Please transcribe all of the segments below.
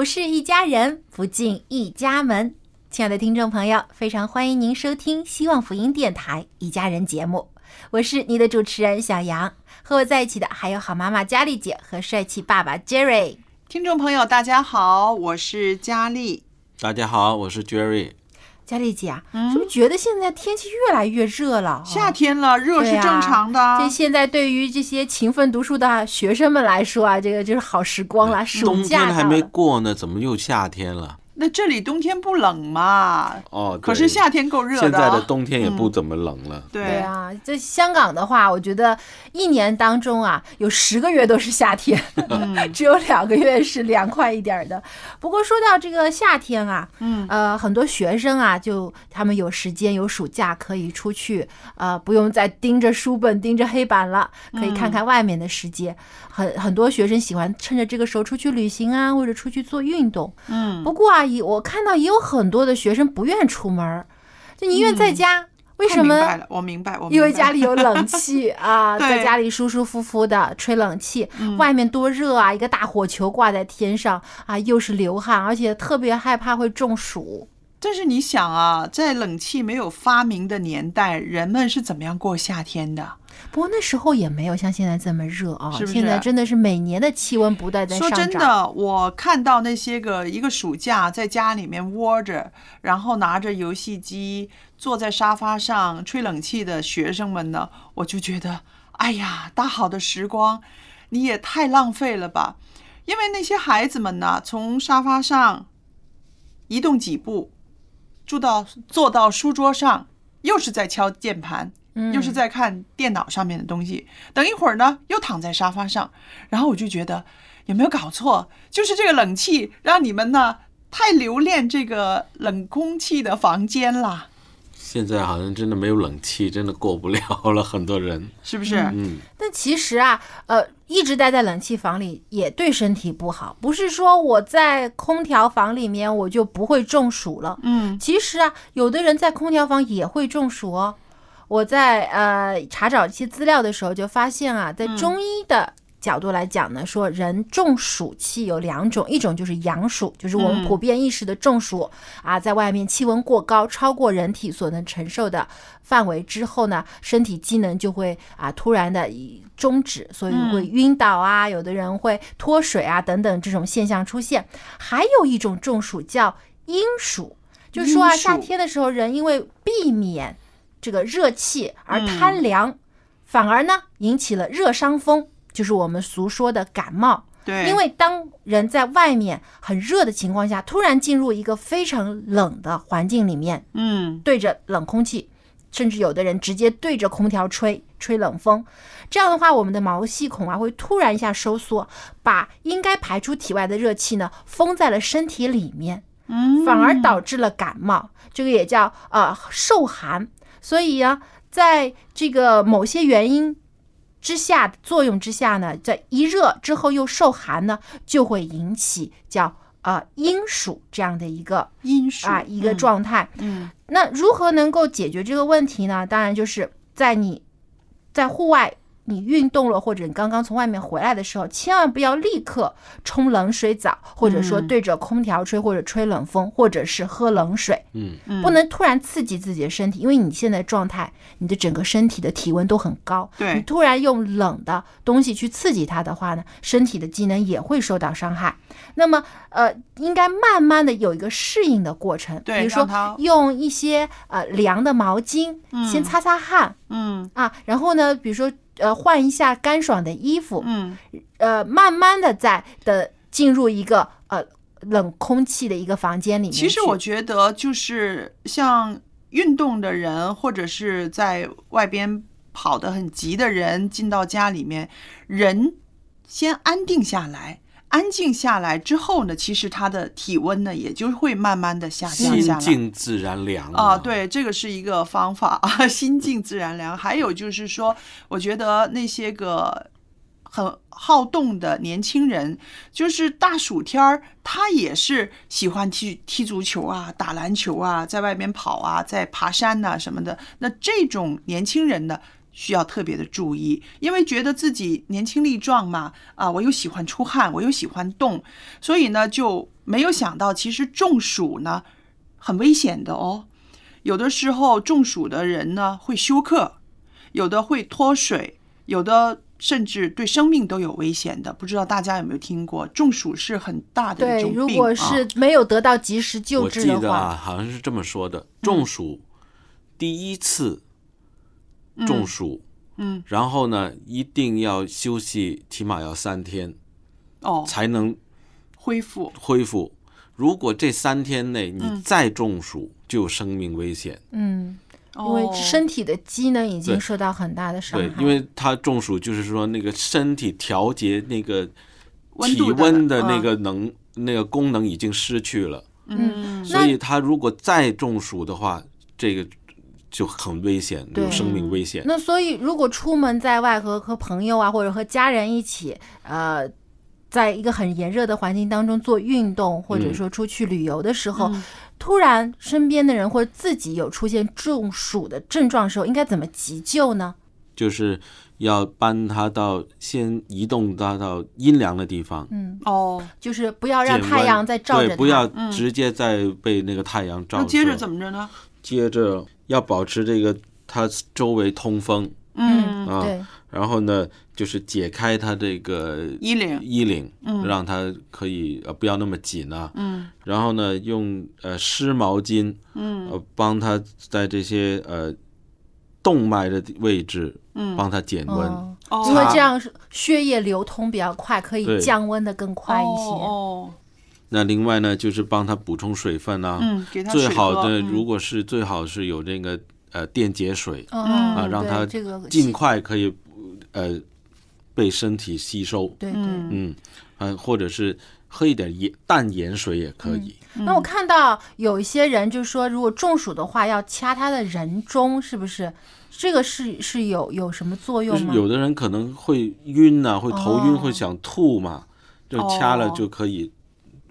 不是一家人，不进一家门。亲爱的听众朋友，非常欢迎您收听希望福音电台《一家人》节目，我是你的主持人小杨，和我在一起的还有好妈妈佳丽姐和帅气爸爸 Jerry。听众朋友，大家好，我是佳丽。大家好，我是 Jerry。佳丽姐啊，是不是觉得现在天气越来越热了？夏天了，热是正常的。这现在对于这些勤奋读书的学生们来说啊，这个就是好时光了。暑冬假天还没过呢，怎么又夏天了？那这里冬天不冷嘛？哦，可是夏天够热的。现在的冬天也不怎么冷了。对对啊，在香港的话，我觉得一年当中啊，有十个月都是夏天，嗯 只有两个月是凉快一点儿的。不过说到这个夏天啊，嗯呃，很多学生啊，就他们有时间有暑假可以出去，呃，不用再盯着书本、盯着黑板了，可以看看外面的世界。很很多学生喜欢趁着这个时候出去旅行啊，或者出去做运动。嗯，不过啊，也我看到也有很多的学生不愿出门儿，就宁愿在家。为什么我明白，我因为家里有冷 气啊，在家里舒舒服服的吹冷气，嗯外面多热啊！一个大火球挂在天上啊，又是流汗，而且特别害怕会中暑。但是你想啊，在冷气没有发明的年代，人们是怎么样过夏天的？不过那时候也没有像现在这么热啊，是不是现在真的是每年的气温不断在说上涨。说真的，我看到那些个一个暑假在家里面窝着，然后拿着游戏机坐在沙发上吹冷气的学生们呢，我就觉得，哎呀，大好的时光，你也太浪费了吧！因为那些孩子们呢，从沙发上移动几步，住到坐到书桌上，又是在敲键盘，嗯又是在看电脑上面的东西。等一会儿呢，又躺在沙发上，然后我就觉得有没有搞错？就是这个冷气让你们呢太留恋这个冷空气的房间啦，现在好像真的没有冷气，真的过不了了，很多人。是不是？嗯，但其实啊，呃，一直待在冷气房里也对身体不好。不是说我在空调房里面我就不会中暑了。嗯其实啊，有的人在空调房也会中暑哦。我在呃查找一些资料的时候就发现啊，在中医的角度来讲呢，说人中暑气有两种，一种就是阳暑，就是我们嗯普遍意识的中暑、啊，在外面气温过高，超过人体所能承受的范围之后呢，身体机能就会啊突然的终止，所以会晕倒啊，有的人会脱水啊等等这种现象出现。还有一种中暑叫阴暑，就是说啊，夏天的时候人因为避免这个热气而贪凉，反而呢引起了热伤风，就是我们俗说的感冒。对，因为当人在外面很热的情况下，突然进入一个非常冷的环境里面，嗯对着冷空气，甚至有的人直接对着空调吹吹冷风，这样的话，我们的毛细孔啊会突然一下收缩，把应该排出体外的热气呢封在了身体里面，嗯，反而导致了感冒，这个也叫呃受寒。所以啊，在这个某些原因之下作用之下呢，在一热之后又受寒呢，就会引起叫呃阴暑这样的一个阴暑啊一个嗯状态。嗯那如何能够解决这个问题呢？当然就是在你在户外你运动了，或者你刚刚从外面回来的时候，千万不要立刻冲冷水澡，或者说嗯。对着空调吹，或者吹冷风，或者是喝冷水。嗯，嗯不能突然刺激自己的身体，因为你现在状态，你的整个身体的体温都很高，对。你突然用冷的东西去刺激它的话呢，身体的机能也会受到伤害。那么，呃，应该慢慢的有一个适应的过程，对比如说用一些呃凉的毛巾先擦擦汗。嗯。啊，然后呢，比如说呃换一下干爽的衣服，嗯呃，慢慢的在的进入一个呃冷空气的一个房间里面。其实我觉得，就是像运动的人，或者是在外边跑得很急的人，进到家里面，人先安定下来。安静下来之后呢，其实他的体温呢，也就会慢慢的下降心下来。静自然凉啊，，对，这个是一个方法啊，心静自然凉。还有就是说，我觉得那些个很好动的年轻人，就是大暑天儿，他也是喜欢踢踢足球啊、打篮球啊，在外面跑啊，在爬山呐、什么的。那这种年轻人呢？需要特别的注意，因为觉得自己年轻力壮嘛，啊，我又喜欢出汗，我又喜欢动，所以呢就没有想到，其实中暑呢很危险的哦。有的时候中暑的人呢会休克，有的会脱水，有的甚至对生命都有危险的。不知道大家有没有听过？中暑是很大的，一种病如果啊是没有得到及时救我治的话，记得啊，好像是这么说的：中暑第一次中暑，嗯，然后呢，一定要休息，起码要三天。哦。才能恢复。恢复。如果这三天内你嗯。再中暑，就有生命危险。嗯，因为哦身体的机能已经受到很大的伤害。对，。因为他中暑就是说那个身体调节那个体温的那嗯。个能、那个功能已经失去了，嗯，所以他如果再中暑的话，这个就很危险，对有生命危险。那所以如果出门在外和和朋友啊，或者和家人一起，呃。在一个很炎热的环境当中做运动，或者嗯说出去旅游的时候，嗯突然身边的人或者自己有出现中暑的症状的时候，应该怎么急救呢？就是要搬他到先移动他到阴凉的地方，嗯，哦，就是不要让太阳再照着对，不要嗯直接再被那个太阳照射。那接着怎么着呢？接着要保持这个它周围通风，嗯，啊，然后呢，就是解开它这个衣领。衣领，嗯。让它可以呃不要那么紧啊。嗯。然后呢，用呃湿毛巾，嗯。呃帮它在这些呃动脉的位置嗯，帮它减温。嗯，哦。因为这样血液流通比较快，可以对。降温的更快一些。哦，那另外呢，就是帮他补充水分啊。嗯，最好的，嗯如果是最好是有这个呃电解水嗯啊，让对它尽快可以呃被身体吸收。对对。嗯嗯，啊，或者是喝一点盐淡盐水也可以。那我看到有一些人就说，如果中暑的话，要掐他的人中，是不是？这个是是有有什么作用吗？有的人可能会晕呐、会头晕，哦会想吐嘛，就掐了哦就可以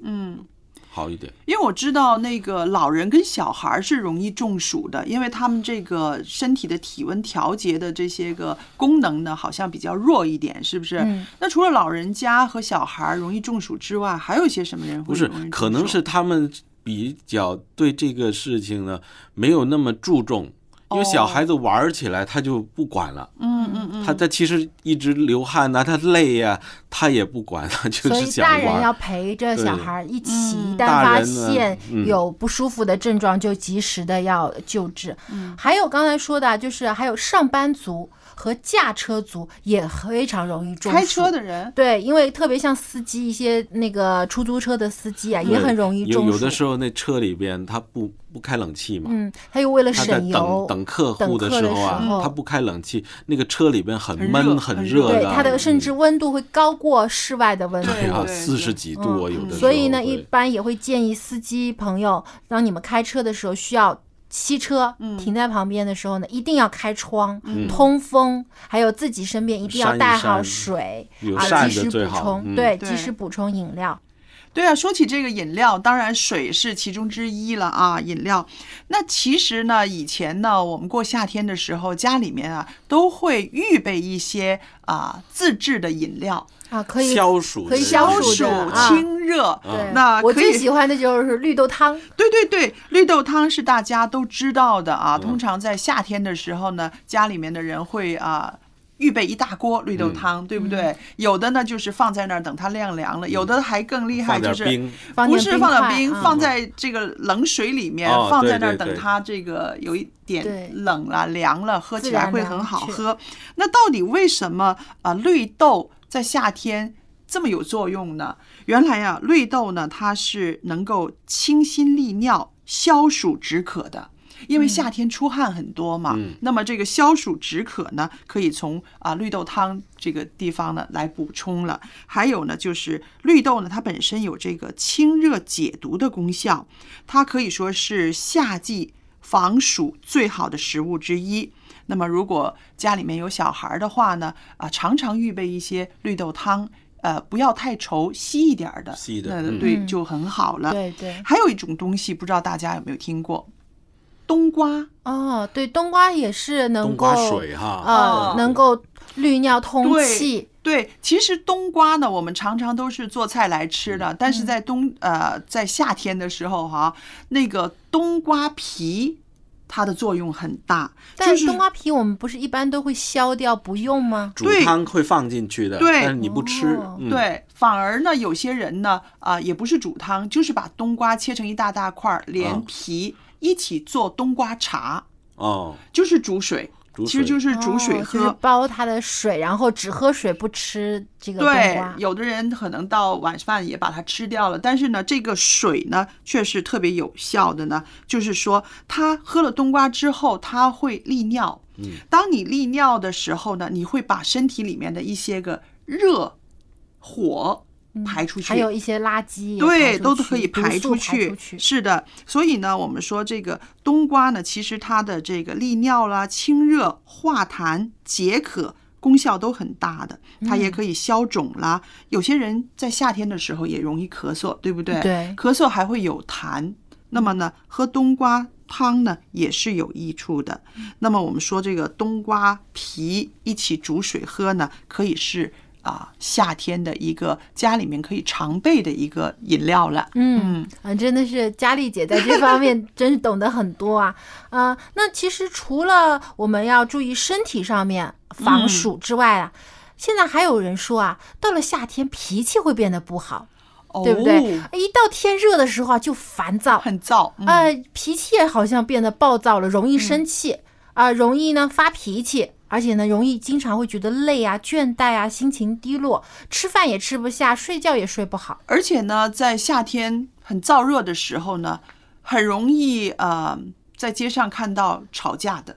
嗯。好一点。因为我知道那个老人跟小孩是容易中暑的，因为他们这个身体的体温调节的这些个功能呢，好像比较弱一点，是不是？嗯那除了老人家和小孩容易中暑之外，还有一些什么人会不是可能是他们比较对这个事情呢没有那么注重，因为小哦孩子玩起来他就不管了。嗯嗯嗯，他他其实一直流汗呐、他累呀、他也不管，了就是大人要。陪着小孩儿一起，嗯一旦发现嗯有不舒服的症状，就及时的要救治。嗯还有刚才说的啊，就是还有上班族和驾车族也非常容易中暑。开车的人，对，因为特别像司机，一些那个出租车的司机啊，也很容易有中暑。有的时候那车里边他不不开冷气嘛，嗯，他又为了省油。等，等客户的时候啊候，他不开冷气，那个车里边很很热闷很热对的，它的甚嗯至温度会高过室外的温度。对啊四十几度啊，有的时候所以呢，一般也会建议司机朋友，当你们开车的时候，需要汽车停在旁边的时候呢，一定要开窗、嗯。通风，还有自己身边一定要带好水啊，及时补充，嗯，对。及时补充饮料。对啊，说起这个饮料，当然水是其中之一了啊。饮料，那其实呢，以前呢，我们过夏天的时候，家里面啊都会预备一些啊自制的饮料，啊，可以消暑可以消消暑清热。对，那我最喜欢的就是绿豆汤。对对对，绿豆汤是大家都知道的啊。通常在夏天的时候呢，家里面的人会啊。预备一大锅绿豆汤，对不对？有的呢就是放在那儿等它晾凉了，有的还更厉害，就是，不是放点冰放在这个冷水里面，哦放在那儿等它这个有一对点冷了、凉了，喝起来会很好喝。那到底为什么啊、绿豆在夏天这么有作用呢？原来啊，绿豆呢它是能够清心利尿、消暑止渴的。因为夏天出汗很多嘛，嗯那么这个消暑止渴呢，可以从啊绿豆汤这个地方呢来补充了。还有呢，就是绿豆呢，它本身有这个清热解毒的功效，它可以说是夏季防暑最好的食物之一。那么，如果家里面有小孩儿的话呢，啊，常常预备一些绿豆汤，呃，不要太稠，稀一点儿的，那稀的对就很好了。对对，还有一种东西，不知道大家有没有听过，冬瓜。哦，对，冬瓜也是能冬够瓜水哈，呃哦能够利尿通气。对，其实冬瓜呢，我们常常都是做菜来吃的，但是在冬呃在夏天的时候哈，那个冬瓜皮它的作用很大，但是但冬瓜皮我们不是一般都会削掉不用吗？煮汤会放进去的，对。但是你不吃哦，嗯，对，反而呢，有些人呢啊、也不是煮汤，就是把冬瓜切成一大大块儿，连哦。皮一起做冬瓜茶，哦，就是煮水。煮其实就是煮水哦喝，就是煲它的水，然后只喝水不吃这个冬对瓜，。有的人可能到晚饭也把它吃掉了，但是呢，这个水呢却是特别有效的呢。就是说，他喝了冬瓜之后，他会利尿。嗯，当你利尿的时候呢，你会把身体里面的一些个热、火排出去，嗯还有一些垃圾对，都可以排出去。是的，所以呢，我们说这个冬瓜呢，其实它的这个利尿啦、清热、化痰、解渴。功效都很大的，它嗯也可以消肿啦。有些人在夏天的时候也容易咳嗽，对不对？对咳嗽还会有痰。那么呢，喝冬瓜汤呢也是有益处的。那么我们说这个冬瓜皮一起煮水喝呢，可以是啊夏天的一个家里面可以常备的一个饮料了。嗯啊，真的是佳丽姐在这方面真是懂得很多啊。啊，那其实除了我们要注意身体上面防嗯暑之外啊，现在还有人说啊，到了夏天脾气会变得不好，对不对？哦一到天热的时候啊，就烦躁，很燥。嗯呃，脾气也好像变得暴躁了，容易生气啊、容易呢发脾气，而且呢，容易经常会觉得累啊、倦怠啊、心情低落，吃饭也吃不下，睡觉也睡不好。而且呢，在夏天很燥热的时候呢，很容易呃在街上看到吵架的。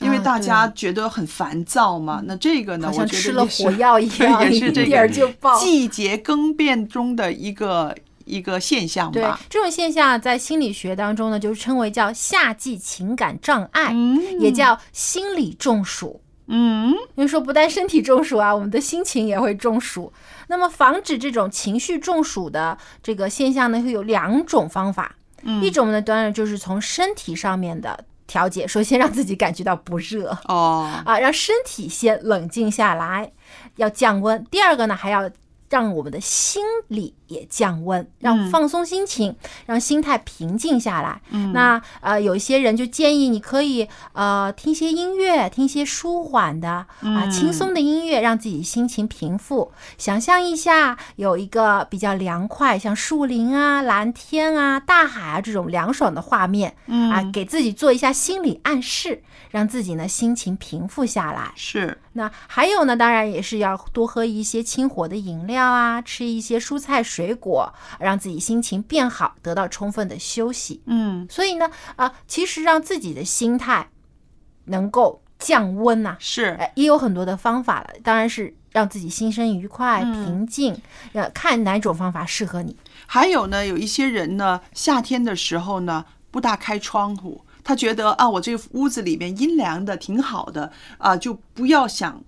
因为啊大家觉得很烦躁嘛，那这个呢，好我觉得像吃了火药一样，也是这一点就爆。季节更变中的一个一个现象对吧。这种现象，在心理学当中呢，就是称为叫夏季情感障碍，嗯也叫心理中暑。嗯，因为说不但身体中暑啊，我们的心情也会中暑。那么防止这种情绪中暑的这个现象呢，会有两种方法。嗯一种呢，当然就是从身体上面的调节，首先让自己感觉到不热哦，啊，让身体先冷静下来，要降温。第二个呢，还要让我们的心理也降温，让嗯放松心情，让心态平静下来。嗯那呃，有一些人就建议你可以呃听些音乐，听些舒缓的啊、嗯轻松的音乐，让自己心情平复。想象一下有一个比较凉快，像树林啊、蓝天啊、大海啊这种凉爽的画面嗯啊，给自己做一下心理暗示，让自己呢心情平复下来。是那还有呢，当然也是要多喝一些清火的饮料啊，吃一些蔬菜水果，让自己心情变好，得到充分的休息。嗯所以呢，啊、其实让自己的心态能够降温呐、是呃，也有很多的方法了。当然是让自己心生愉快、嗯平静，呃，看哪种方法适合你。还有呢，有一些人呢，夏天的时候呢，不大开窗户，他觉得啊，我这个屋子里面阴凉的挺好的啊，就不要想。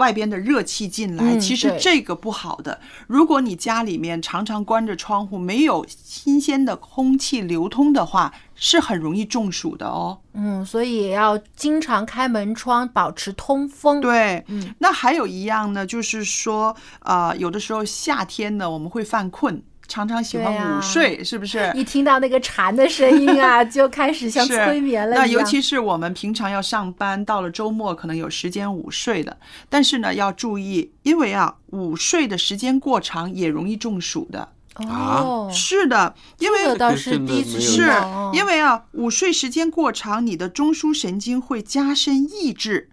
外边的热气进来，嗯其实这个不好的。如果你家里面常常关着窗户，没有新鲜的空气流通的话，是很容易中暑的哦。嗯，所以也要经常开门窗，保持通风。，对，嗯那还有一样呢，就是说，呃，有的时候夏天呢，我们会犯困，常常喜欢午睡，是不是？一听到那个蝉的声音啊，就开始像催眠了一样。那尤其是我们平常要上班，到了周末可能有时间午睡的，但是呢要注意，因为啊午睡的时间过长也容易中暑的。哦，是的，因为这个倒是第一次是。因为啊，午睡时间过长，你的中枢神经会加深抑制，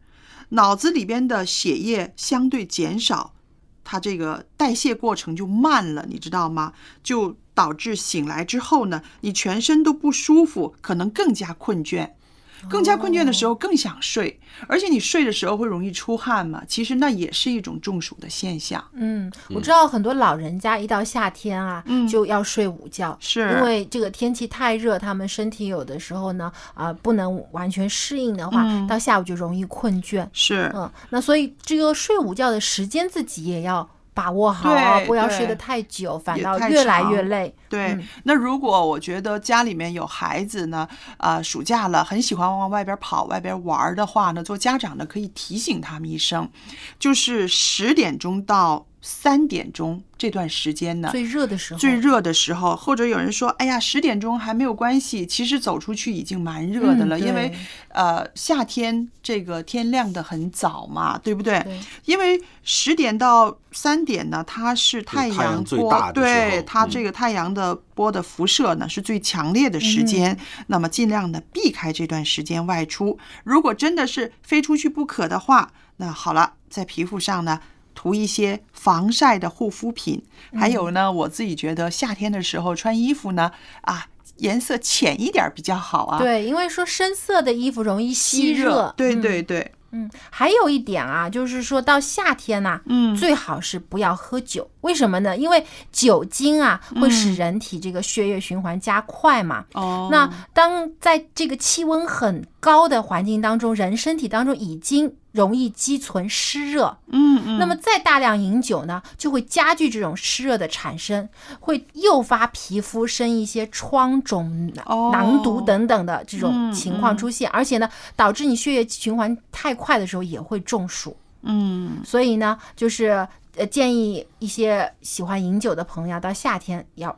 脑子里边的血液相对减少，它这个代谢过程就慢了，你知道吗？就导致醒来之后呢，你全身都不舒服，可能更加困倦。更加困倦的时候更想睡，而且你睡的时候会容易出汗嘛，其实那也是一种中暑的现象。嗯，我知道很多老人家一到夏天啊，嗯。就要睡午觉，是。因为这个天气太热，他们身体有的时候呢，啊、不能完全适应的话，嗯。到下午就容易困倦。是，嗯，那所以这个睡午觉的时间自己也要把握好不要睡得太久，反倒越来越累。对，嗯。那如果我觉得家里面有孩子呢，啊，暑假了，很喜欢往外边跑、外边玩儿的话呢，做家长的可以提醒他们一声，就是十点钟到三点钟这段时间呢，最热的时候，最热的时候，或者有人说，哎呀，十点钟还没有关系，其实走出去已经蛮热的了，嗯因为呃夏天这个天亮的很早嘛，对不对？对因为十点到三点呢，它是太太阳最波，大的时候对它嗯这个太阳的波的辐射呢是最强烈的时间，那么尽量的避开这段时间外出。如果真的是非出去不可的话，那好了，在皮肤上呢。涂一些防晒的护肤品，还有呢，我自己觉得夏天的时候穿衣服呢，啊，颜色浅一点儿比较好啊。，对，因为说深色的衣服容易吸热。对嗯对对，嗯，还有一点啊，就是说到夏天呐、嗯最好是不要喝酒。为什么呢？因为酒精啊会使嗯人体这个血液循环加快嘛。哦，那当在这个气温很高的环境当中，人身体当中已经容易积存湿热，嗯嗯，那么再大量饮酒呢，就会加剧这种湿热的产生，会诱发皮肤生一些疮肿、哦。囊毒等等的这种嗯情况出现，而且呢，导致你血液循环太快的时候也会中暑。嗯。所以呢，就是呃建议一些喜欢饮酒的朋友，到夏天要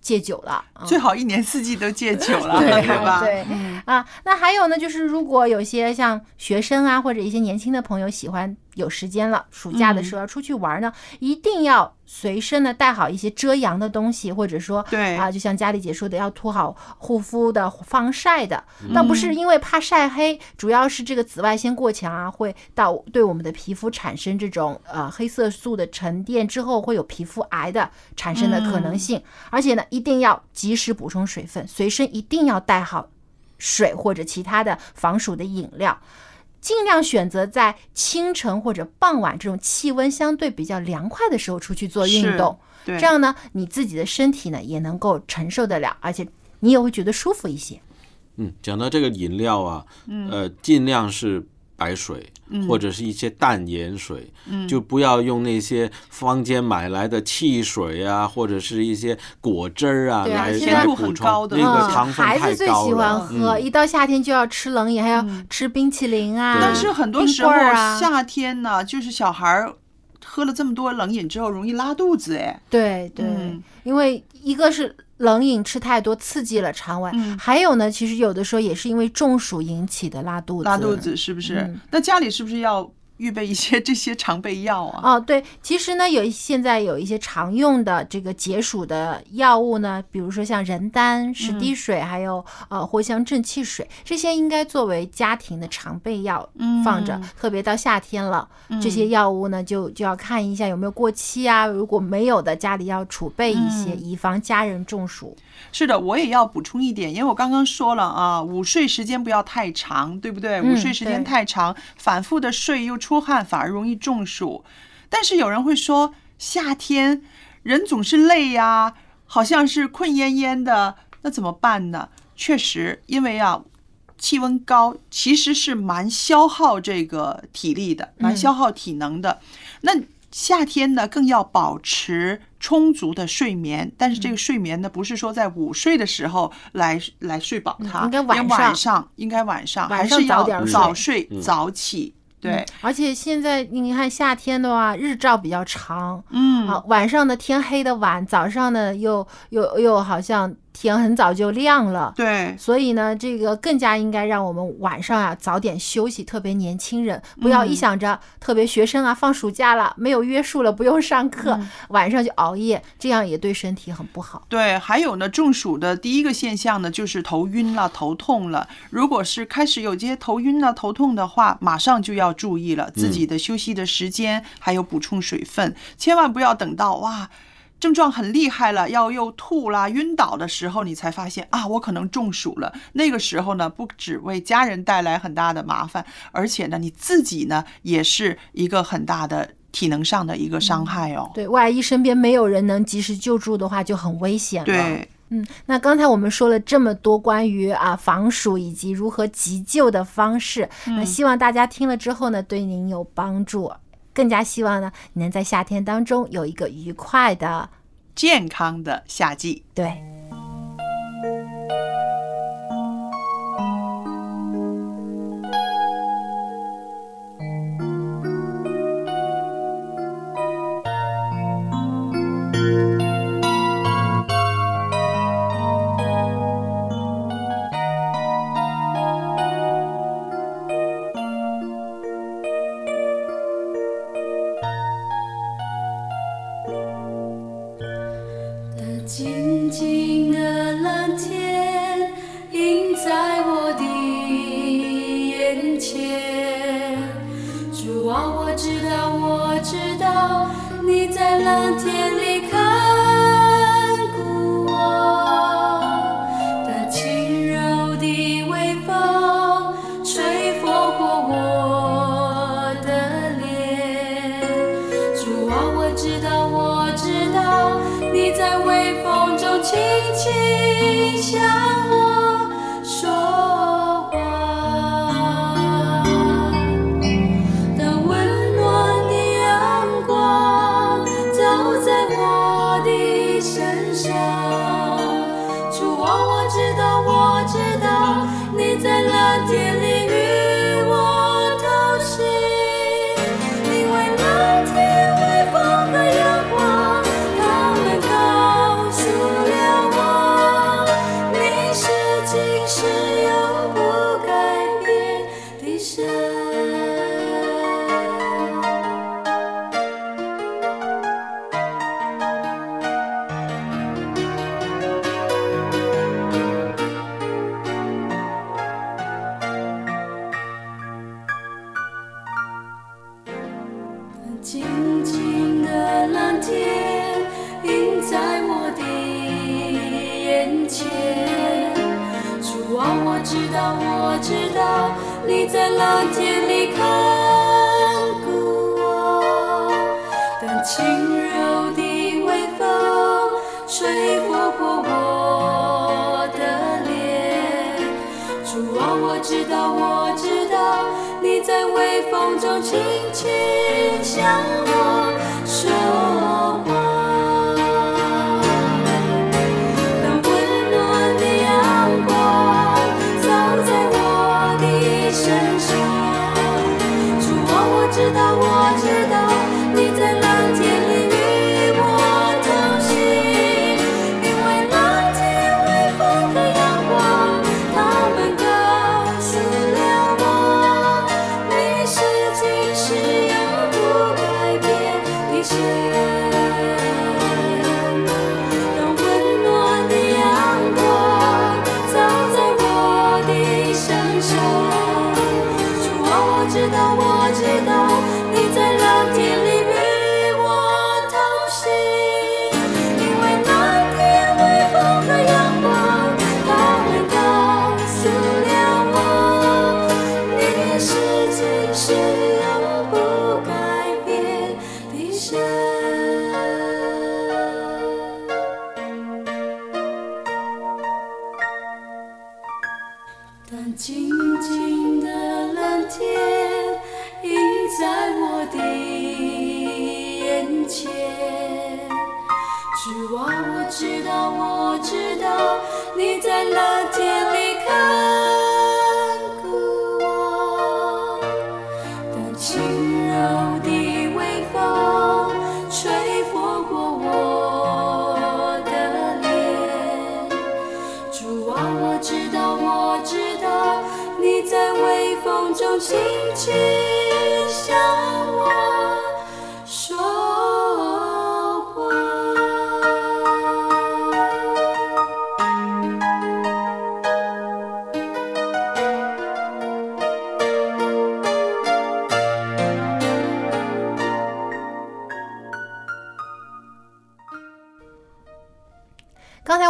戒酒了。啊最好一年四季都戒酒了，对对吧？对嗯啊，那还有呢，就是如果有些像学生啊，或者一些年轻的朋友喜欢有时间了，暑假的时候要出去玩呢，一定要随身呢带好一些遮阳的东西，或者说对啊，就像佳丽姐说的，要涂好护肤的、防晒的。嗯倒不是因为怕晒黑，主要是这个紫外线过强啊，会到对我们的皮肤产生这种呃黑色素的沉淀之后，会有皮肤癌的产生的可能性。而且呢，一定要及时补充水分，随身一定要带好水或者其他的防暑的饮料。尽量选择在清晨或者傍晚这种气温相对比较凉快的时候出去做运动，对，这样呢，你自己的身体呢也能够承受得了，而且你也会觉得舒服一些。嗯，讲到这个饮料啊，嗯。呃，尽量是白水、或者是一些淡盐水，嗯就不要用那些坊间买来的汽水啊，或者是一些果汁儿啊对啊来现在度来补充很高，的那个嗯糖分孩子最喜欢。喝，嗯一到夏天就要吃冷饮，还要吃冰淇淋啊。但是很多时候夏天呢，就是小孩儿喝了这么多冷饮之后容易拉肚子，哎，对对、嗯因为一个是冷饮吃太多刺激了肠胃，嗯还有呢，其实有的时候也是因为中暑引起的拉肚子。拉肚子是不是？嗯那家里是不是要预备一些这些常备药啊？哦，对，其实呢，有一现在有一些常用的这个解暑的药物呢，比如说像人丹、十滴水，还有呃藿香正气水，这些应该作为家庭的常备药放着。特别到夏天了，这些药物呢就就要看一下有没有过期啊，如果没有的，家里要储备一些，以防家人中暑。是的，我也要补充一点，因为我刚刚说了啊，午睡时间不要太长，对不对？嗯午睡时间太长，反复的睡又出汗，反而容易中暑。但是有人会说，夏天人总是累呀、好像是困恹恹的，那怎么办呢？确实，因为啊，气温高，其实是蛮消耗这个体力的，蛮消耗体能的。那夏天呢，更要保持充足的睡眠，但是这个睡眠呢，不是说在午睡的时候来来睡饱它，应该晚上晚上应该晚上晚上还是要早睡早起。对，而且现在你看夏天的话，日照比较长，嗯。啊，晚上的天黑的晚，早上呢又又又好像天很早就亮了，对，所以呢，这个更加应该让我们晚上啊早点休息，特别年轻人不要一想着，特别学生啊放暑假了，没有约束了，不用上课，晚上就熬夜，这样也对身体很不好。对，还有呢，中暑的第一个现象呢，就是头晕了、头痛了。如果是开始有这些头晕了、头痛的话，马上就要注意了自己的休息的时间，还有补充水分，千万不要等到哇。症状很厉害了，要又吐啦、晕倒的时候，你才发现啊，我可能中暑了。那个时候呢，不只为家人带来很大的麻烦，而且呢，你自己呢也是一个很大的体能上的一个伤害哦。对，万一身边没有人能及时救助的话，就很危险了。对，嗯，那刚才我们说了这么多关于啊防暑以及如何急救的方式，那希望大家听了之后呢，对您有帮助。更加希望呢，你能在夏天当中有一个愉快的、健康的夏季。对。轻轻向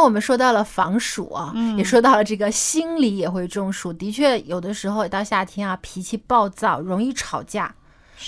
我们说到了防暑啊，嗯也说到了这个心里也会中暑。的确，有的时候到夏天啊，脾气暴躁，容易吵架。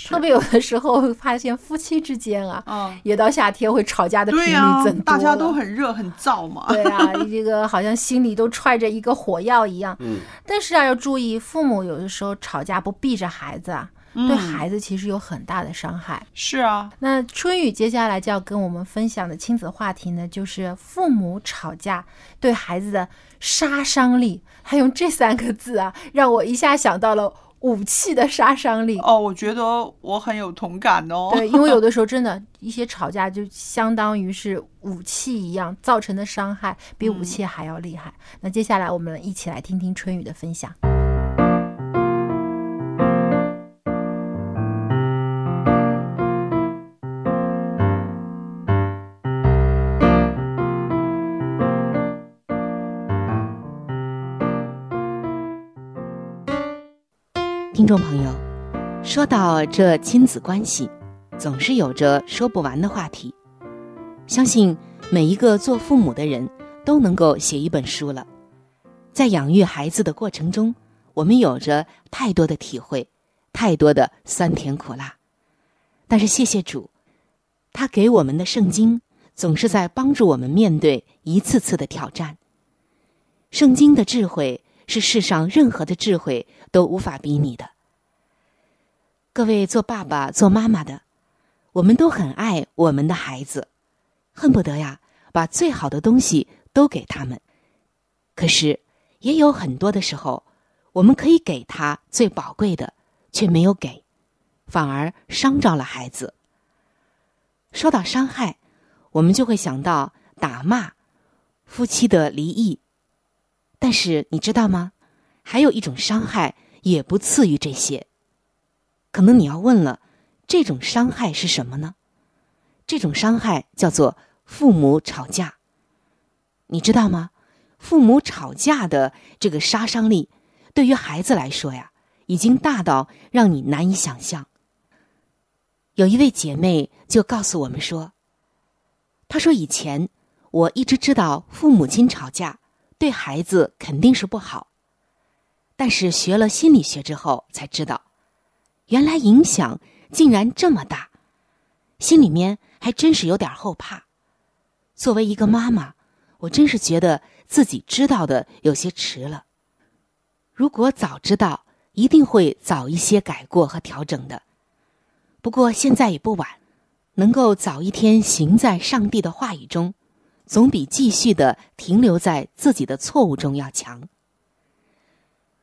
特别有的时候会发现夫妻之间啊，嗯，也到夏天会吵架的频率、增多大家都很热很燥嘛。对啊，这个好像心里都揣着一个火药一样。嗯，但是啊，要注意，父母有的时候吵架不避着孩子啊，对嗯孩子其实有很大的伤害。是啊，那春雨接下来就要跟我们分享的亲子话题呢，就是父母吵架对孩子的杀伤力。他用这三个字啊，让我一下想到了武器的杀伤力。哦，我觉得我很有同感哦。对，因为有的时候 真的，一些吵架就相当于是武器一样，造成的伤害比武器还要厉害。那接下来我们一起来听听春雨的分享。听众朋友，说到这亲子关系，总是有着说不完的话题。相信每一个做父母的人都能够写一本书了。在养育孩子的过程中，我们有着太多的体会，太多的酸甜苦辣。但是谢谢主，他给我们的圣经总是在帮助我们面对一次次的挑战。圣经的智慧是世上任何的智慧都无法比拟的。各位做爸爸、做妈妈的，我们都很爱我们的孩子，恨不得呀把最好的东西都给他们。可是也有很多的时候，我们可以给他最宝贵的，却没有给，反而伤着了孩子。说到伤害，我们就会想到打骂、夫妻的离异。但是你知道吗？还有一种伤害也不次于这些。可能你要问了，这种伤害是什么呢？这种伤害叫做父母吵架。你知道吗？父母吵架的这个杀伤力，对于孩子来说呀，已经大到让你难以想象。有一位姐妹就告诉我们说：“她说以前我一直知道父母亲吵架。”对孩子肯定是不好，但是学了心理学之后才知道，原来影响竟然这么大，心里面还真是有点后怕。作为一个妈妈，我真是觉得自己知道的有些迟了。如果早知道，一定会早一些改过和调整的。不过现在也不晚，能够早一天行在上帝的话语中。总比继续的停留在自己的错误中要强。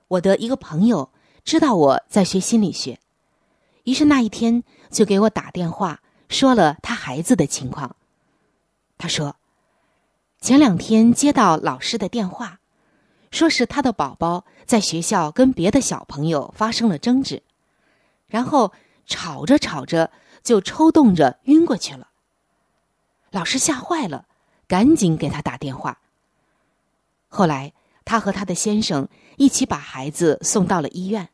我的一个朋友知道我在学心理学，于是那一天就给我打电话，说了他孩子的情况。他说，前两天接到老师的电话，说是他的宝宝在学校跟别的小朋友发生了争执，然后吵着吵着就抽动着晕过去了。老师吓坏了。赶紧给他打电话。后来，她和她的先生一起把孩子送到了医院。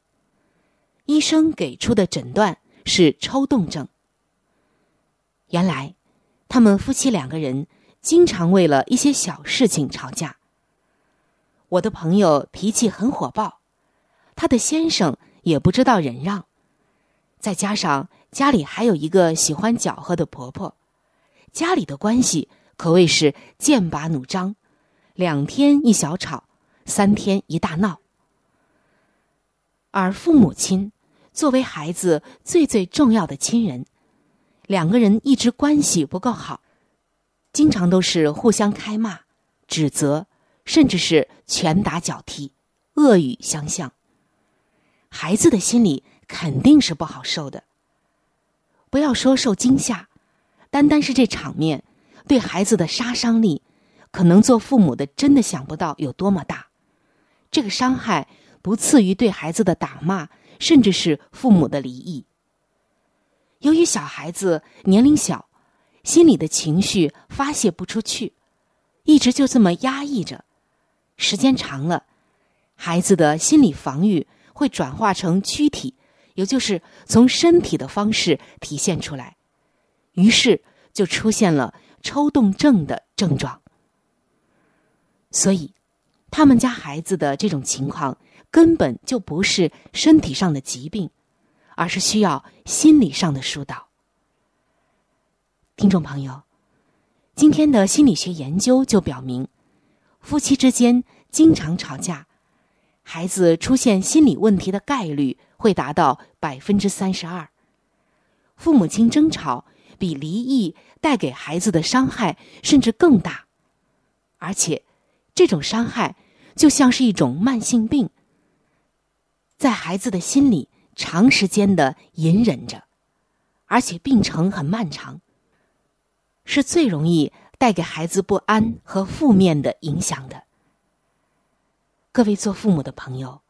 医生给出的诊断是抽动症。原来，他们夫妻两个人经常为了一些小事情吵架。我的朋友脾气很火爆，他的先生也不知道忍让，再加上家里还有一个喜欢搅和的婆婆，家里的关系。可谓是剑拔弩张，两天一小吵，三天一大闹。而父母亲作为孩子最最重要的亲人，两个人一直关系不够好，经常都是互相开骂、指责，甚至是拳打脚踢、恶语相向。孩子的心里肯定是不好受的。不要说受惊吓，单单是这场面，对孩子的杀伤力，可能做父母的真的想不到有多么大。这个伤害不次于对孩子的打骂，甚至是父母的离异。由于小孩子年龄小，心里的情绪发泄不出去，一直就这么压抑着，时间长了，孩子的心理防御会转化成躯体，也就是从身体的方式体现出来，于是就出现了抽动症的症状。所以。他们家孩子的这种情况根本就不是身体上的疾病，而是需要心理上的疏导。听众朋友，今天的心理学研究就表明，夫妻之间经常吵架，孩子出现心理问题的概率会达到百分之三十二。父母亲争吵比离异带给孩子的伤害甚至更大，而且这种伤害。就像是一种慢性病，在孩子的心里长时间的隐忍着，而且病程很漫长，是最容易带给孩子不安和负面的影响的。各位做父母的朋友，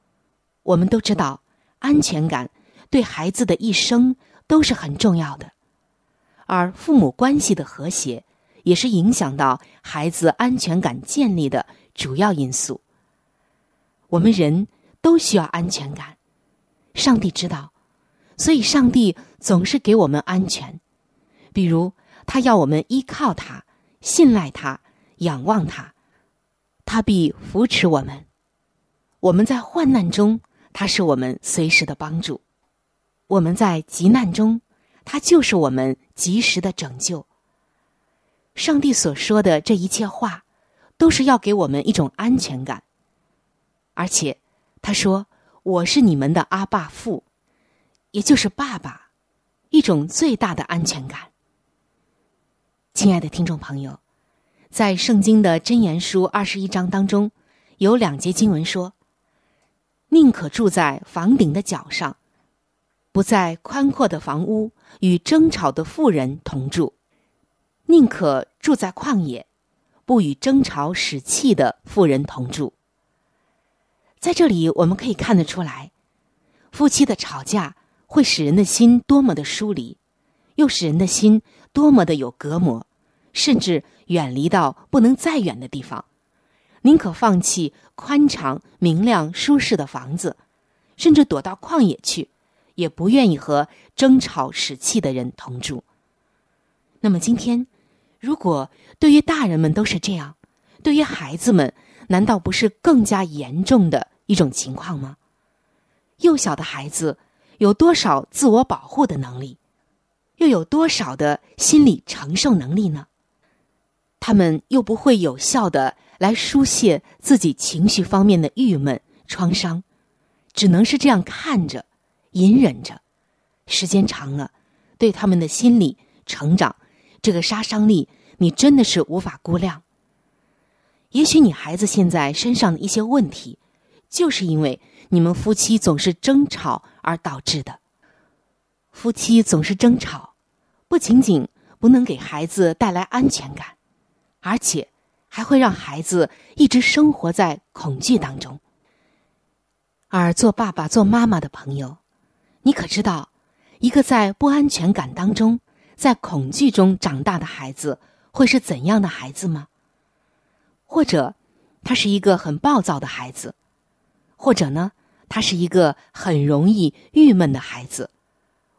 我们都知道，安全感对孩子的一生都是很重要的，而父母关系的和谐，也是影响到孩子安全感建立的主要因素。我们人都需要安全感，上帝知道，所以上帝总是给我们安全。比如，他要我们依靠他、信赖他、仰望他，他必扶持我们。我们在患难中，他是我们随时的帮助；我们在急难中，他就是我们及时的拯救。上帝所说的这一切话，都是要给我们一种安全感。而且，他说：“我是你们的阿爸父，也就是爸爸，一种最大的安全感。”亲爱的听众朋友，在圣经的箴言书二十一章当中，有两节经文说：“宁可住在房顶的角上，不在宽阔的房屋与争吵的妇人同住；宁可住在旷野，不与争吵使气的妇人同住。”在这里，我们可以看得出来，夫妻的吵架会使人的心多么的疏离，又使人的心多么的有隔膜，甚至远离到不能再远的地方，宁可放弃宽敞、明亮、舒适的房子，甚至躲到旷野去，也不愿意和争吵使气的人同住。那么，今天，如果对于大人们都是这样，对于孩子们，难道不是更加严重的？一种情况吗？幼小的孩子有多少自我保护的能力，又有多少的心理承受能力呢？他们又不会有效的来疏泄自己情绪方面的郁闷创伤，只能是这样看着、隐忍着，时间长了，对他们的心理成长这个杀伤力，你真的是无法估量。也许你孩子现在身上的一些问题。就是因为你们夫妻总是争吵而导致的。夫妻总是争吵，不仅仅不能给孩子带来安全感，而且还会让孩子一直生活在恐惧当中。而做爸爸、做妈妈的朋友，你可知道，一个在不安全感当中、在恐惧中长大的孩子会是怎样的孩子吗？或者，他是一个很暴躁的孩子？或者呢，他是一个很容易郁闷的孩子，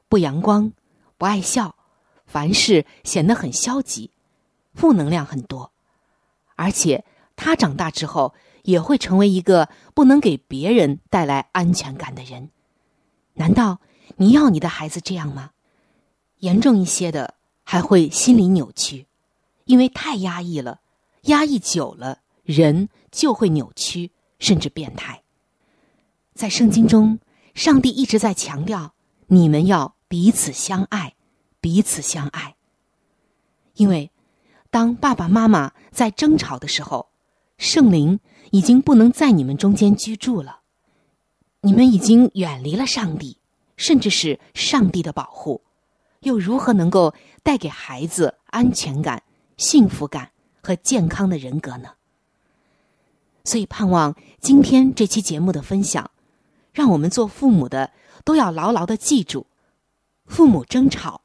不阳光，不爱笑，凡事显得很消极，负能量很多，而且他长大之后也会成为一个不能给别人带来安全感的人。难道你要你的孩子这样吗？严重一些的还会心理扭曲，因为太压抑了，压抑久了，人就会扭曲，甚至变态。在圣经中，上帝一直在强调，你们要彼此相爱，彼此相爱。因为，当爸爸妈妈在争吵的时候，圣灵已经不能在你们中间居住了，你们已经远离了上帝，甚至是上帝的保护，又如何能够带给孩子安全感、幸福感和健康的人格呢？所以，盼望今天这期节目的分享，让我们做父母的都要牢牢的记住：父母争吵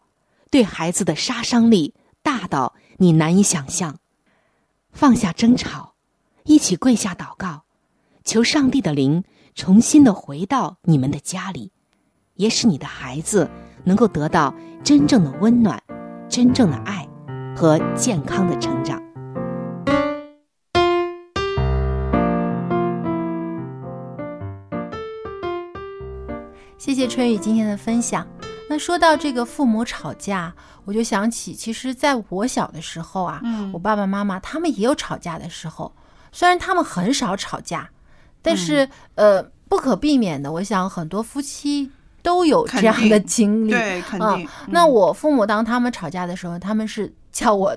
对孩子的杀伤力大到你难以想象。放下争吵，一起跪下祷告，求上帝的灵重新的回到你们的家里，也使你的孩子能够得到真正的温暖、真正的爱和健康的成长。谢谢春雨今天的分享。那说到这个父母吵架，我就想起，其实在我小的时候啊，嗯我爸爸妈妈他们也有吵架的时候，虽然他们很少吵架，但是、呃，不可避免的，我想很多夫妻都有这样的经历。对，肯嗯定。那我父母当他们吵架的时候，他们是叫我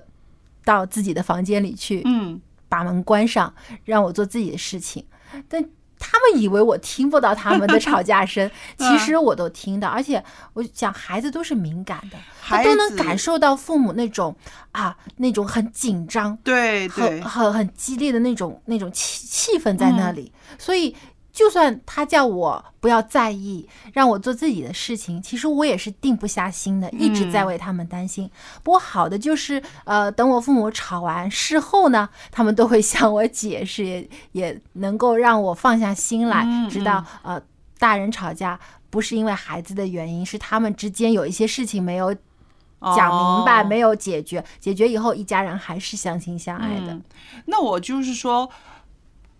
到自己的房间里去，嗯，把门关上，让我做自己的事情。但他们以为我听不到他们的吵架声，其实我都听到。而且我想，孩子都是敏感的，他都能感受到父母那种啊，那种很紧张、对对很很很激烈的那种那种气气氛在那嗯里。所以，就算他叫我不要在意，让我做自己的事情，其实我也是定不下心的，一直在嗯为他们担心。不过好的就是，呃，等我父母吵完事后呢，他们都会向我解释，也也能够让我放下心来，嗯知道呃，大人吵架不是因为孩子的原因，是他们之间有一些事情没有。讲明白，哦没有解决，解决以后一家人还是相亲相爱的。嗯那我就是说，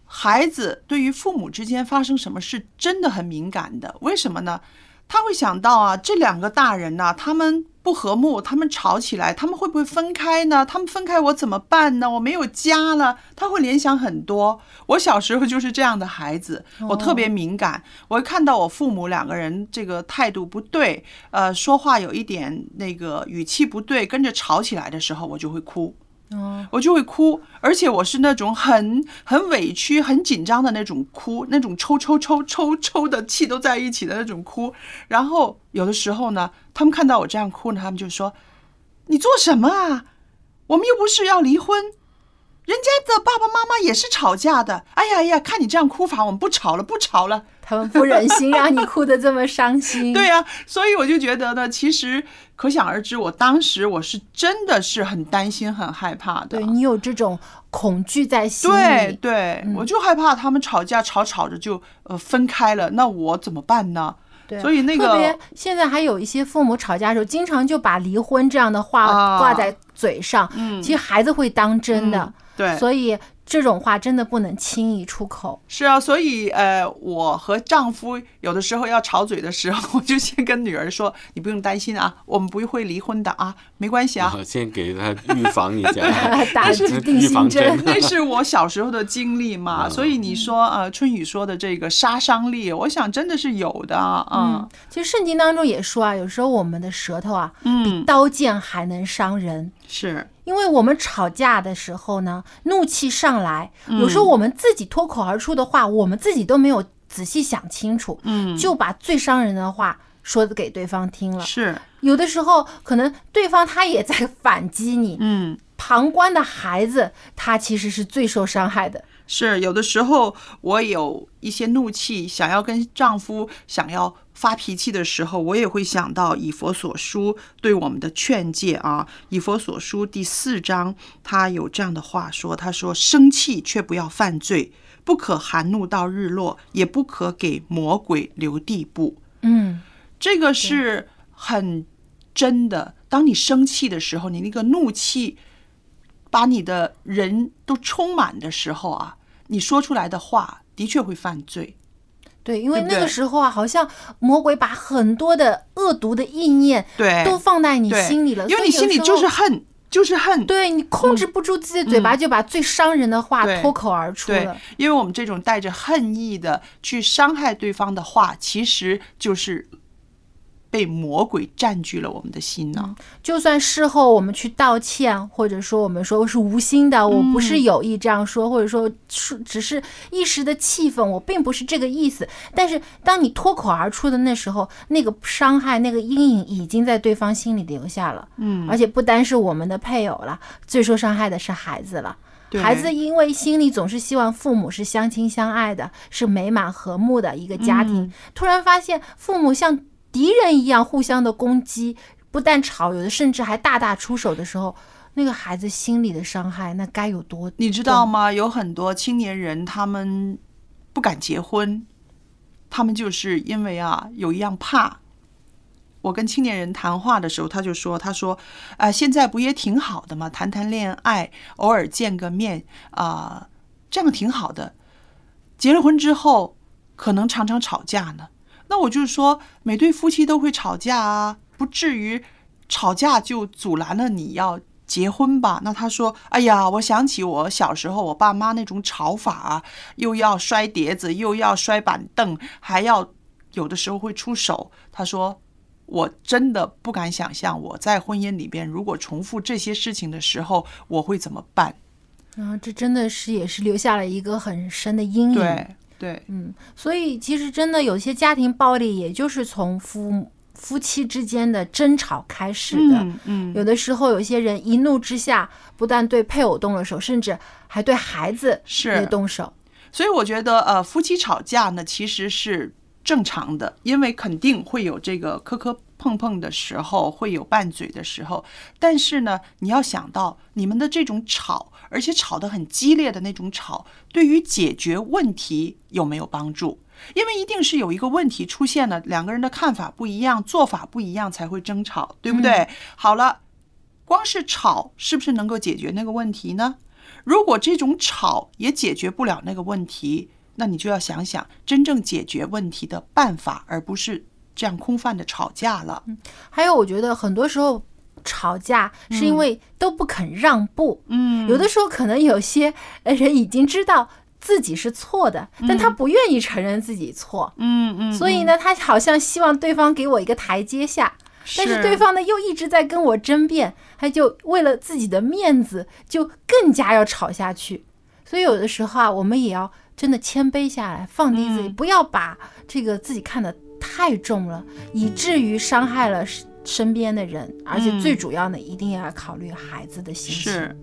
孩子对于父母之间发生什么事真的很敏感的。为什么呢？他会想到啊，这两个大人呐、他们不和睦，他们吵起来，他们会不会分开呢？他们分开我怎么办呢？我没有家了，他会联想很多。我小时候就是这样的孩子，我特别敏感，我会看到我父母两个人这个态度不对，呃，说话有一点那个语气不对，跟着吵起来的时候，我就会哭。我就会哭，而且我是那种很很委屈、很紧张的那种哭，那种抽抽抽抽抽的气都在一起的那种哭。然后有的时候呢，他们看到我这样哭呢，他们就说：“你做什么啊？我们又不是要离婚，人家的爸爸妈妈也是吵架的。哎呀哎呀，看你这样哭法，我们不吵了，不吵了。”他们不忍心让你哭得这么伤心。对呀、所以我就觉得呢，其实可想而知，我当时我是真的是很担心、很害怕的。对你有这种恐惧在心里。对对，嗯我就害怕他们吵架吵吵着就呃分开了，那我怎么办呢？对，所以那个特别个现在还有一些父母吵架的时候，经常就把离婚这样的话啊挂在嘴上，嗯其实孩子会当真的。嗯对所以这种话真的不能轻易出口。是啊，所以呃，我和丈夫有的时候要吵嘴的时候，我就先跟女儿说：“你不用担心啊，我们不会离婚的啊，没关系啊。啊，先给他预防一下 打定预防心针针。那是我小时候的经历嘛，嗯所以你说呃，春雨说的这个杀伤力，我想真的是有的啊。嗯，其实圣经当中也说啊，有时候我们的舌头啊，比嗯，刀剑还能伤人。是因为我们吵架的时候呢，怒气上来，嗯有时候我们自己脱口而出的话，我们自己都没有仔细想清楚，嗯就把最伤人的话说给对方听了。是有的时候可能对方他也在反击你，嗯。旁观的孩子他其实是最受伤害的。是有的时候我有一些怒气，想要跟丈夫想要发脾气的时候，我也会想到以佛所书对我们的劝诫啊。以佛所书第四章，他有这样的话说：“他说，生气却不要犯罪，不可含怒到日落，也不可给魔鬼留地步。”嗯，这个是很真的。当你生气的时候，你那个怒气把你的人都充满的时候啊，你说出来的话的确会犯罪。对，因为那个时候啊，好像魔鬼把很多的恶毒的意念对都放在你心里了，因为你心里就是恨，就是恨。对你控制不住自己的嘴巴，就把最伤人的话脱口而出对了。，因为我们这种带着恨意的去伤害对方的话，其实就是被魔鬼占据了我们的心呢？就算事后我们去道歉，或者说我们说是无心的，我不是有意这样说，或者说是只是一时的气愤，我并不是这个意思。但是当你脱口而出的那时候，那个伤害、那个阴影已经在对方心里留下了。嗯而且不单是我们的配偶了，最受伤害的是孩子了。孩子因为心里总是希望父母是相亲相爱的，是美满和睦的一个家庭，嗯突然发现父母像敌人一样互相的攻击，不但吵，有的甚至还大打出手的时候，那个孩子心里的伤害那该有多？你知道吗？有很多青年人他们不敢结婚，他们就是因为啊有一样怕。我跟青年人谈话的时候，他就说：“他说，啊、现在不也挺好的吗？谈谈恋爱，偶尔见个面啊、这样挺好的。结了婚之后，可能常常吵架呢。那我就是说，每对夫妻都会吵架啊，不至于吵架就阻拦了你要结婚吧？那他说：“哎呀，我想起我小时候我爸妈那种吵法啊，又要摔碟子，又要摔板凳，还要有的时候会出手。”他说：“我真的不敢想象我在婚姻里边如果重复这些事情的时候，我会怎么办啊，这真的是也是留下了一个很深的阴？”影。对对，嗯，所以其实真的有些家庭暴力，也就是从夫夫妻之间的争吵开始的。嗯嗯，有的时候，有些人一怒之下，不但对配偶动了手，甚至还对孩子是也动手。所以我觉得，呃，夫妻吵架呢，其实是正常的，因为肯定会有这个磕磕碰碰的时候，会有拌嘴的时候。但是呢，你要想到你们的这种吵，而且吵得很激烈的那种吵，对于解决问题有没有帮助？因为一定是有一个问题出现了，两个人的看法不一样，做法不一样，才会争吵，对不对？好了，光是吵是不是能够解决那个问题呢？如果这种吵也解决不了那个问题，那你就要想想真正解决问题的办法，而不是这样空泛的吵架了。还有，我觉得很多时候吵架是因为都不肯让步。嗯有的时候可能有些呃人已经知道自己是错的，但他不愿意承认自己错。嗯嗯，所以呢，他好像希望对方给我一个台阶下，但是是对方呢又一直在跟我争辩，他就为了自己的面子，就更加要吵下去。所以有的时候啊，我们也要真的谦卑下来，放低自己，嗯不要把这个自己看得太重了，以至于伤害了身身边的人。而且嗯最主要的，一定要考虑孩子的心情。是。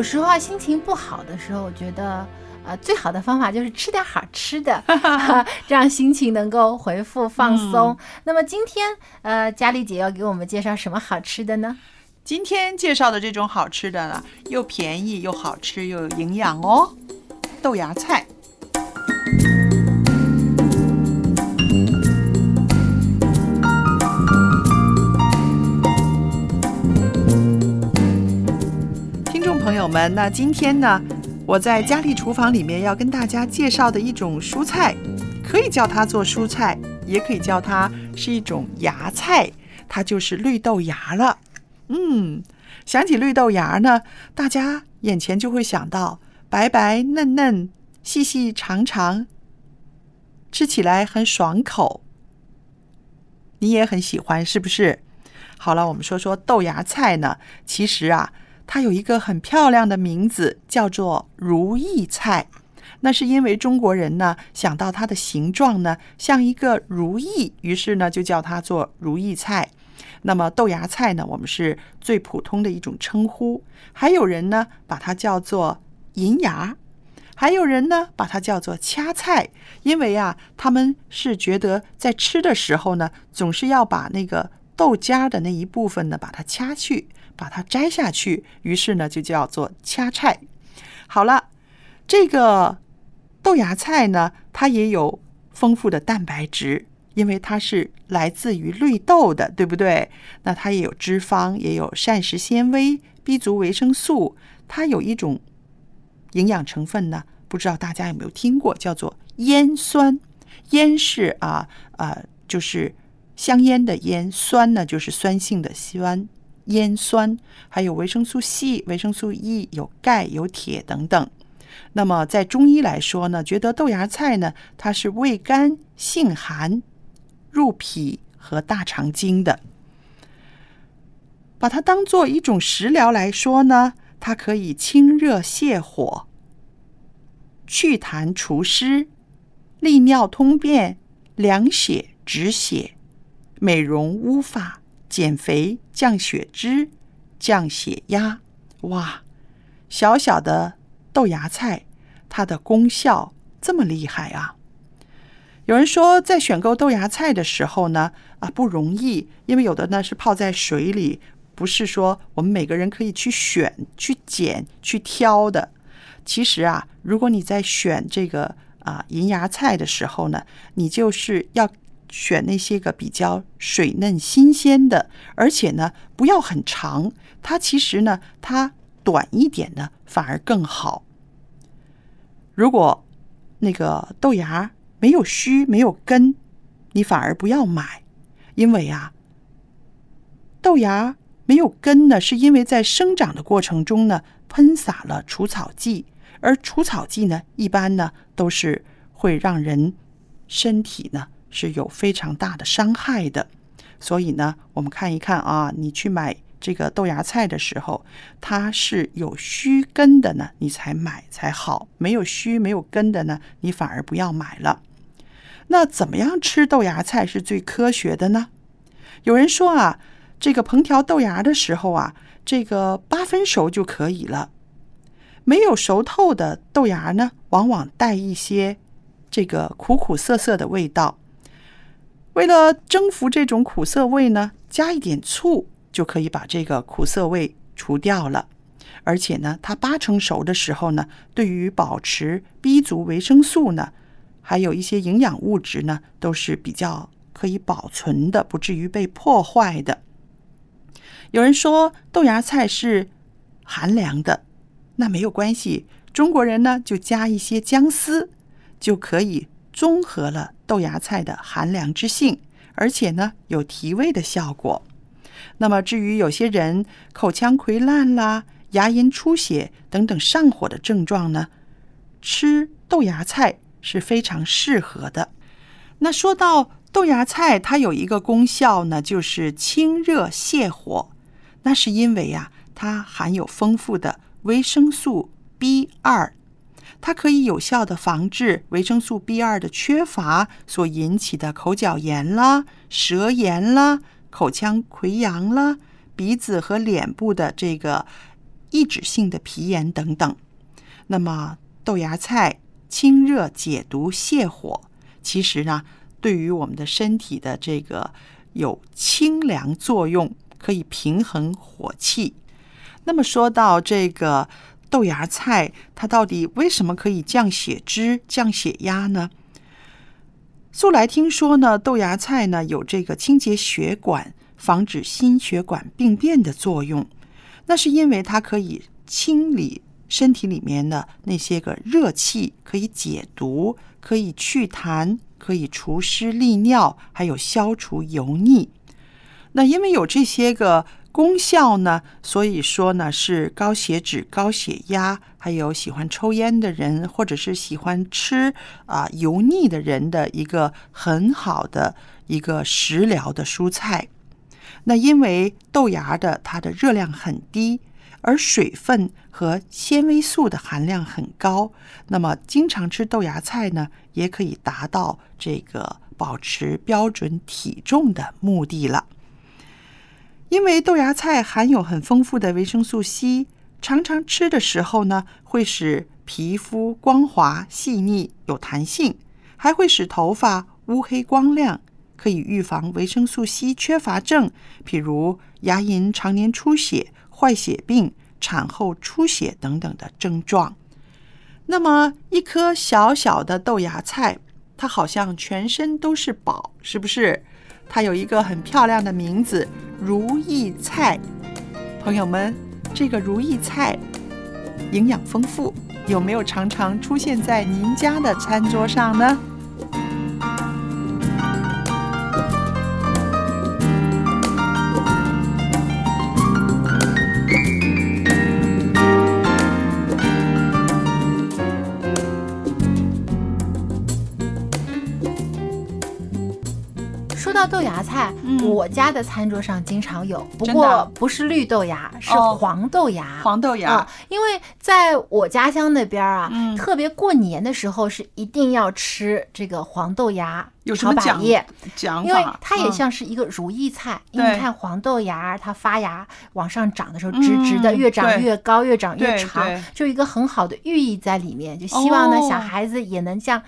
有时候啊，心情不好的时候，我觉得。呃，最好的方法就是吃点好吃的，这样心情能够回复放松。那么今天，呃，佳丽姐要给我们介绍什么好吃的呢？今天介绍的这种好吃的呢，又便宜又好吃又有营养哦，豆芽菜。友们，那今天呢？我在家里厨房里面要跟大家介绍的一种蔬菜，可以叫它做蔬菜，也可以叫它是一种芽菜，它就是绿豆芽了。嗯，想起绿豆芽呢，大家眼前就会想到白白嫩嫩、细细长长，吃起来很爽口。你也很喜欢是不是？好了，我们说说豆芽菜呢，其实啊。它有一个很漂亮的名字，叫做如意菜。那是因为中国人呢想到它的形状呢像一个如意，于是呢就叫它做如意菜。那么豆芽菜呢，我们是最普通的一种称呼。还有人呢把它叫做银芽，还有人呢把它叫做掐菜，因为啊他们是觉得在吃的时候呢总是要把那个豆荚的那一部分呢把它掐去。把它摘下去，于是呢就叫做掐菜。好了，这个豆芽菜呢，它也有丰富的蛋白质，因为它是来自于绿豆的，对不对？那它也有脂肪，也有膳食纤维、B 族维生素。它有一种营养成分呢，不知道大家有没有听过，叫做烟酸。烟是啊啊，就是香烟的烟，酸呢就是酸性的酸。烟酸，还有维生素 C、维生素 E，有钙、有铁等等。那么在中医来说呢，觉得豆芽菜呢，它是味甘性寒，入脾和大肠经的。把它当做一种食疗来说呢，它可以清热泻火、祛痰除湿、利尿通便、凉血止血、美容乌发。减肥、降血脂、降血压，哇！小小的豆芽菜，它的功效这么厉害啊！有人说，在选购豆芽菜的时候呢，啊不容易，因为有的呢是泡在水里，不是说我们每个人可以去选、去捡、去挑的。其实啊，如果你在选这个啊银芽菜的时候呢，你就是要。选那些个比较水嫩新鲜的，而且呢不要很长，它其实呢它短一点呢反而更好。如果那个豆芽没有须没有根，你反而不要买，因为啊豆芽没有根呢，是因为在生长的过程中呢喷洒了除草剂，而除草剂呢一般呢都是会让人身体呢。是有非常大的伤害的，所以呢，我们看一看啊，你去买这个豆芽菜的时候，它是有须根的呢，你才买才好；没有须、没有根的呢，你反而不要买了。那怎么样吃豆芽菜是最科学的呢？有人说啊，这个烹调豆芽的时候啊，这个八分熟就可以了。没有熟透的豆芽呢，往往带一些这个苦苦涩涩的味道。为了征服这种苦涩味呢，加一点醋就可以把这个苦涩味除掉了。而且呢，它八成熟的时候呢，对于保持 B 族维生素呢，还有一些营养物质呢，都是比较可以保存的，不至于被破坏的。有人说豆芽菜是寒凉的，那没有关系，中国人呢就加一些姜丝就可以。综合了豆芽菜的寒凉之性，而且呢有提味的效果。那么至于有些人口腔溃烂啦、牙龈出血等等上火的症状呢，吃豆芽菜是非常适合的。那说到豆芽菜，它有一个功效呢，就是清热泻火。那是因为呀，它含有丰富的维生素 B 二。它可以有效的防治维生素 B 二的缺乏所引起的口角炎啦、舌炎啦、口腔溃疡啦、鼻子和脸部的这个抑制性的皮炎等等。那么豆芽菜清热解毒泻火，其实呢，对于我们的身体的这个有清凉作用，可以平衡火气。那么说到这个豆芽菜，它到底为什么可以降血脂、降血压呢？素来听说呢，豆芽菜呢有这个清洁血管、防止心血管病变的作用，那是因为它可以清理身体里面的那些个热气，可以解毒，可以祛痰，可以除湿利尿，还有消除油腻。那因为有这些个功效呢，所以说呢是高血脂、高血压，还有喜欢抽烟的人，或者是喜欢吃啊、油腻的人的一个很好的一个食疗的蔬菜。那因为豆芽的它的热量很低，而水分和纤维素的含量很高，那么经常吃豆芽菜呢，也可以达到这个保持标准体重的目的了。因为豆芽菜含有很丰富的维生素 C，常常吃的时候呢，会使皮肤光滑细腻有弹性，还会使头发乌黑光亮，可以预防维生素 C 缺乏症，譬如牙龈常年出血、坏血病、产后出血等等的症状。那么，一颗小小的豆芽菜，它好像全身都是宝，是不是？它有一个很漂亮的名字——如意菜。朋友们，这个如意菜营养丰富，有没有常常出现在您家的餐桌上呢？到豆芽菜，嗯。我家的餐桌上经常有，不过不是绿豆芽，是哦。黄豆芽。黄豆芽。啊，因为在我家乡那边啊，嗯。特别过年的时候是一定要吃这个黄豆芽炒有什么讲百叶。讲因为？它也嗯像是一个如意菜，因为你看黄豆芽，它发芽往上长的时候直直的，嗯。越长越高，越长越长，就一个很好的寓意在里面，就希望呢哦。小孩子也能像。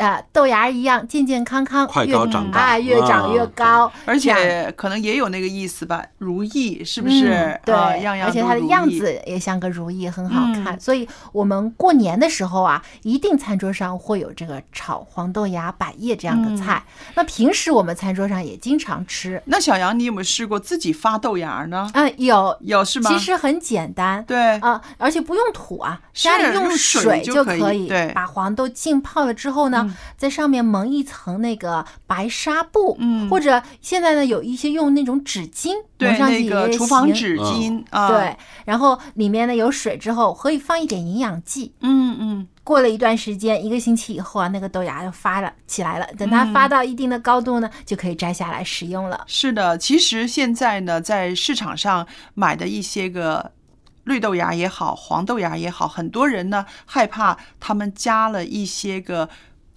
呃，豆芽一样健健康康，快越高长大。啊，越长越啊高，而且可能也有那个意思吧，如意是不是？嗯、对、啊样样而且它的样子也像个如意，很好看。嗯。所以我们过年的时候啊，一定餐桌上会有这个炒黄豆芽、百叶这样的菜。那平时我们餐桌上也经常吃。那小杨，你有没有试过自己发豆芽呢？啊、有。有是吗？其实很简单，对。啊、而且不用土啊，家里用水水就可可以对。把黄豆浸泡了之后呢，嗯在上面蒙一层那个白纱布，嗯或者现在呢有一些用那种纸巾对蒙上去那个也厨房纸巾啊，对，，然后里面呢有水之后，可以放一点营养剂。嗯嗯，过了一段时间，一个星期以后啊，那个豆芽就发了起来了。等它嗯发到一定的高度呢，就可以摘下来食用了。是的。其实现在呢，在市场上买的一些个。绿豆芽也好，黄豆芽也好，很多人呢害怕他们加了一些个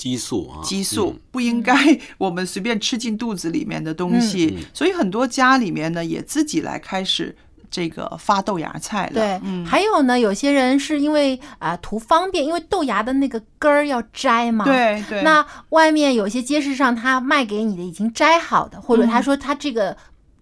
激素啊，激素嗯，不应该我们随便吃进肚子里面的东西，嗯所以很多家里面呢也自己来开始这个发豆芽菜了。对，嗯，还有呢，有些人是因为啊、图方便，因为豆芽的那个根儿要摘嘛。。对对，那外面有些街市上他卖给你的已经摘好的，或者他说他这个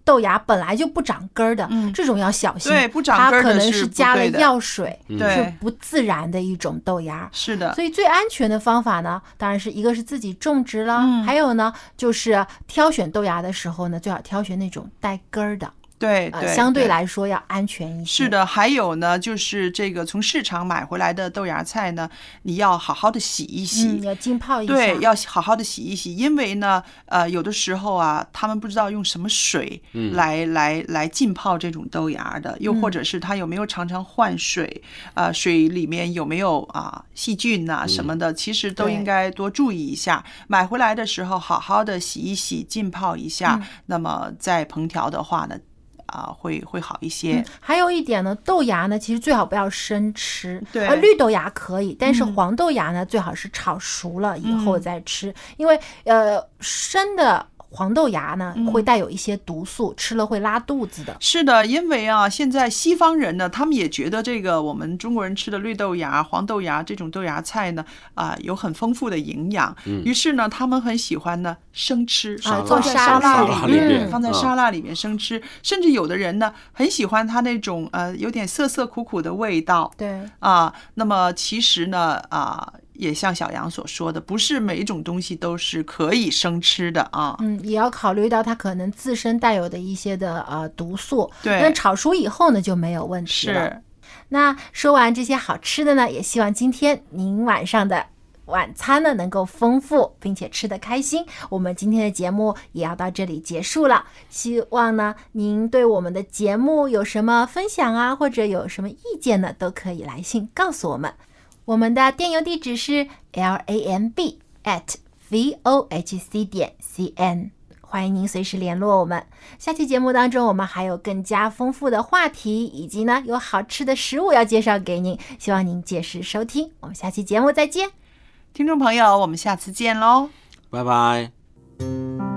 豆芽本来就不长根儿的，嗯。这种要小心。对不长它可能根儿的是加了药水，嗯。是不自然的一种豆芽。是的，所以最安全的方法呢，当然是一个是自己种植了，嗯。还有呢就是挑选豆芽的时候呢，最好挑选那种带根儿的，呃，对对，相对来说要安全一些。是，的，还有呢，就是这个从市场买回来的豆芽菜呢，你要好好的洗一洗。嗯，要浸泡一下。对，要好好的洗一洗，因为呢，呃，有的时候啊，他们不知道用什么水嗯来、来来浸泡这种豆芽的，又或者是他有没有常常换水，呃，水里面有没有啊细菌呐、什么的，其实都应该多注意一下。买回来的时候，好好的洗一洗，浸泡一下，嗯那么再烹调的话呢，啊、会会好一些。嗯，还有一点呢，豆芽呢，其实最好不要生吃。对呃，绿豆芽可以，但是嗯黄豆芽呢，最好是炒熟了以后嗯再吃，因为呃，生的黄豆芽呢会带有一些毒素，吃了会拉肚子的。是的，因为啊，现在西方人呢，他们也觉得这个我们中国人吃的绿豆芽、黄豆芽这种豆芽菜呢，啊、有很丰富的营养。嗯于是呢，他们很喜欢呢生吃，啊放在做沙拉拉里里面放在嗯沙拉里面生吃。甚至有的人呢，很喜欢它那种呃有点涩涩苦苦的味道。对，啊，那么其实呢，啊，也像小杨所说的，不是每一种东西都是可以生吃的啊。嗯，也要考虑到它可能自身带有的一些的呃毒素。对那炒熟以后呢就没有问题了。是，那说完这些好吃的呢，也希望今天您晚上的晚餐呢能够丰富，并且吃得开心。我们今天的节目也要到这里结束了。希望呢您对我们的节目有什么分享啊，或者有什么意见呢，都可以来信告诉我们。我们的电邮地址是 l a m b at v o h c 点 c n。欢迎您随时联络我们。下期节目当中，我们还有更加丰富的话题，以及呢有好吃的食物要介绍给您，希望您届时收听。我们下期节目再见。听众朋友，我们下次见喽。拜拜。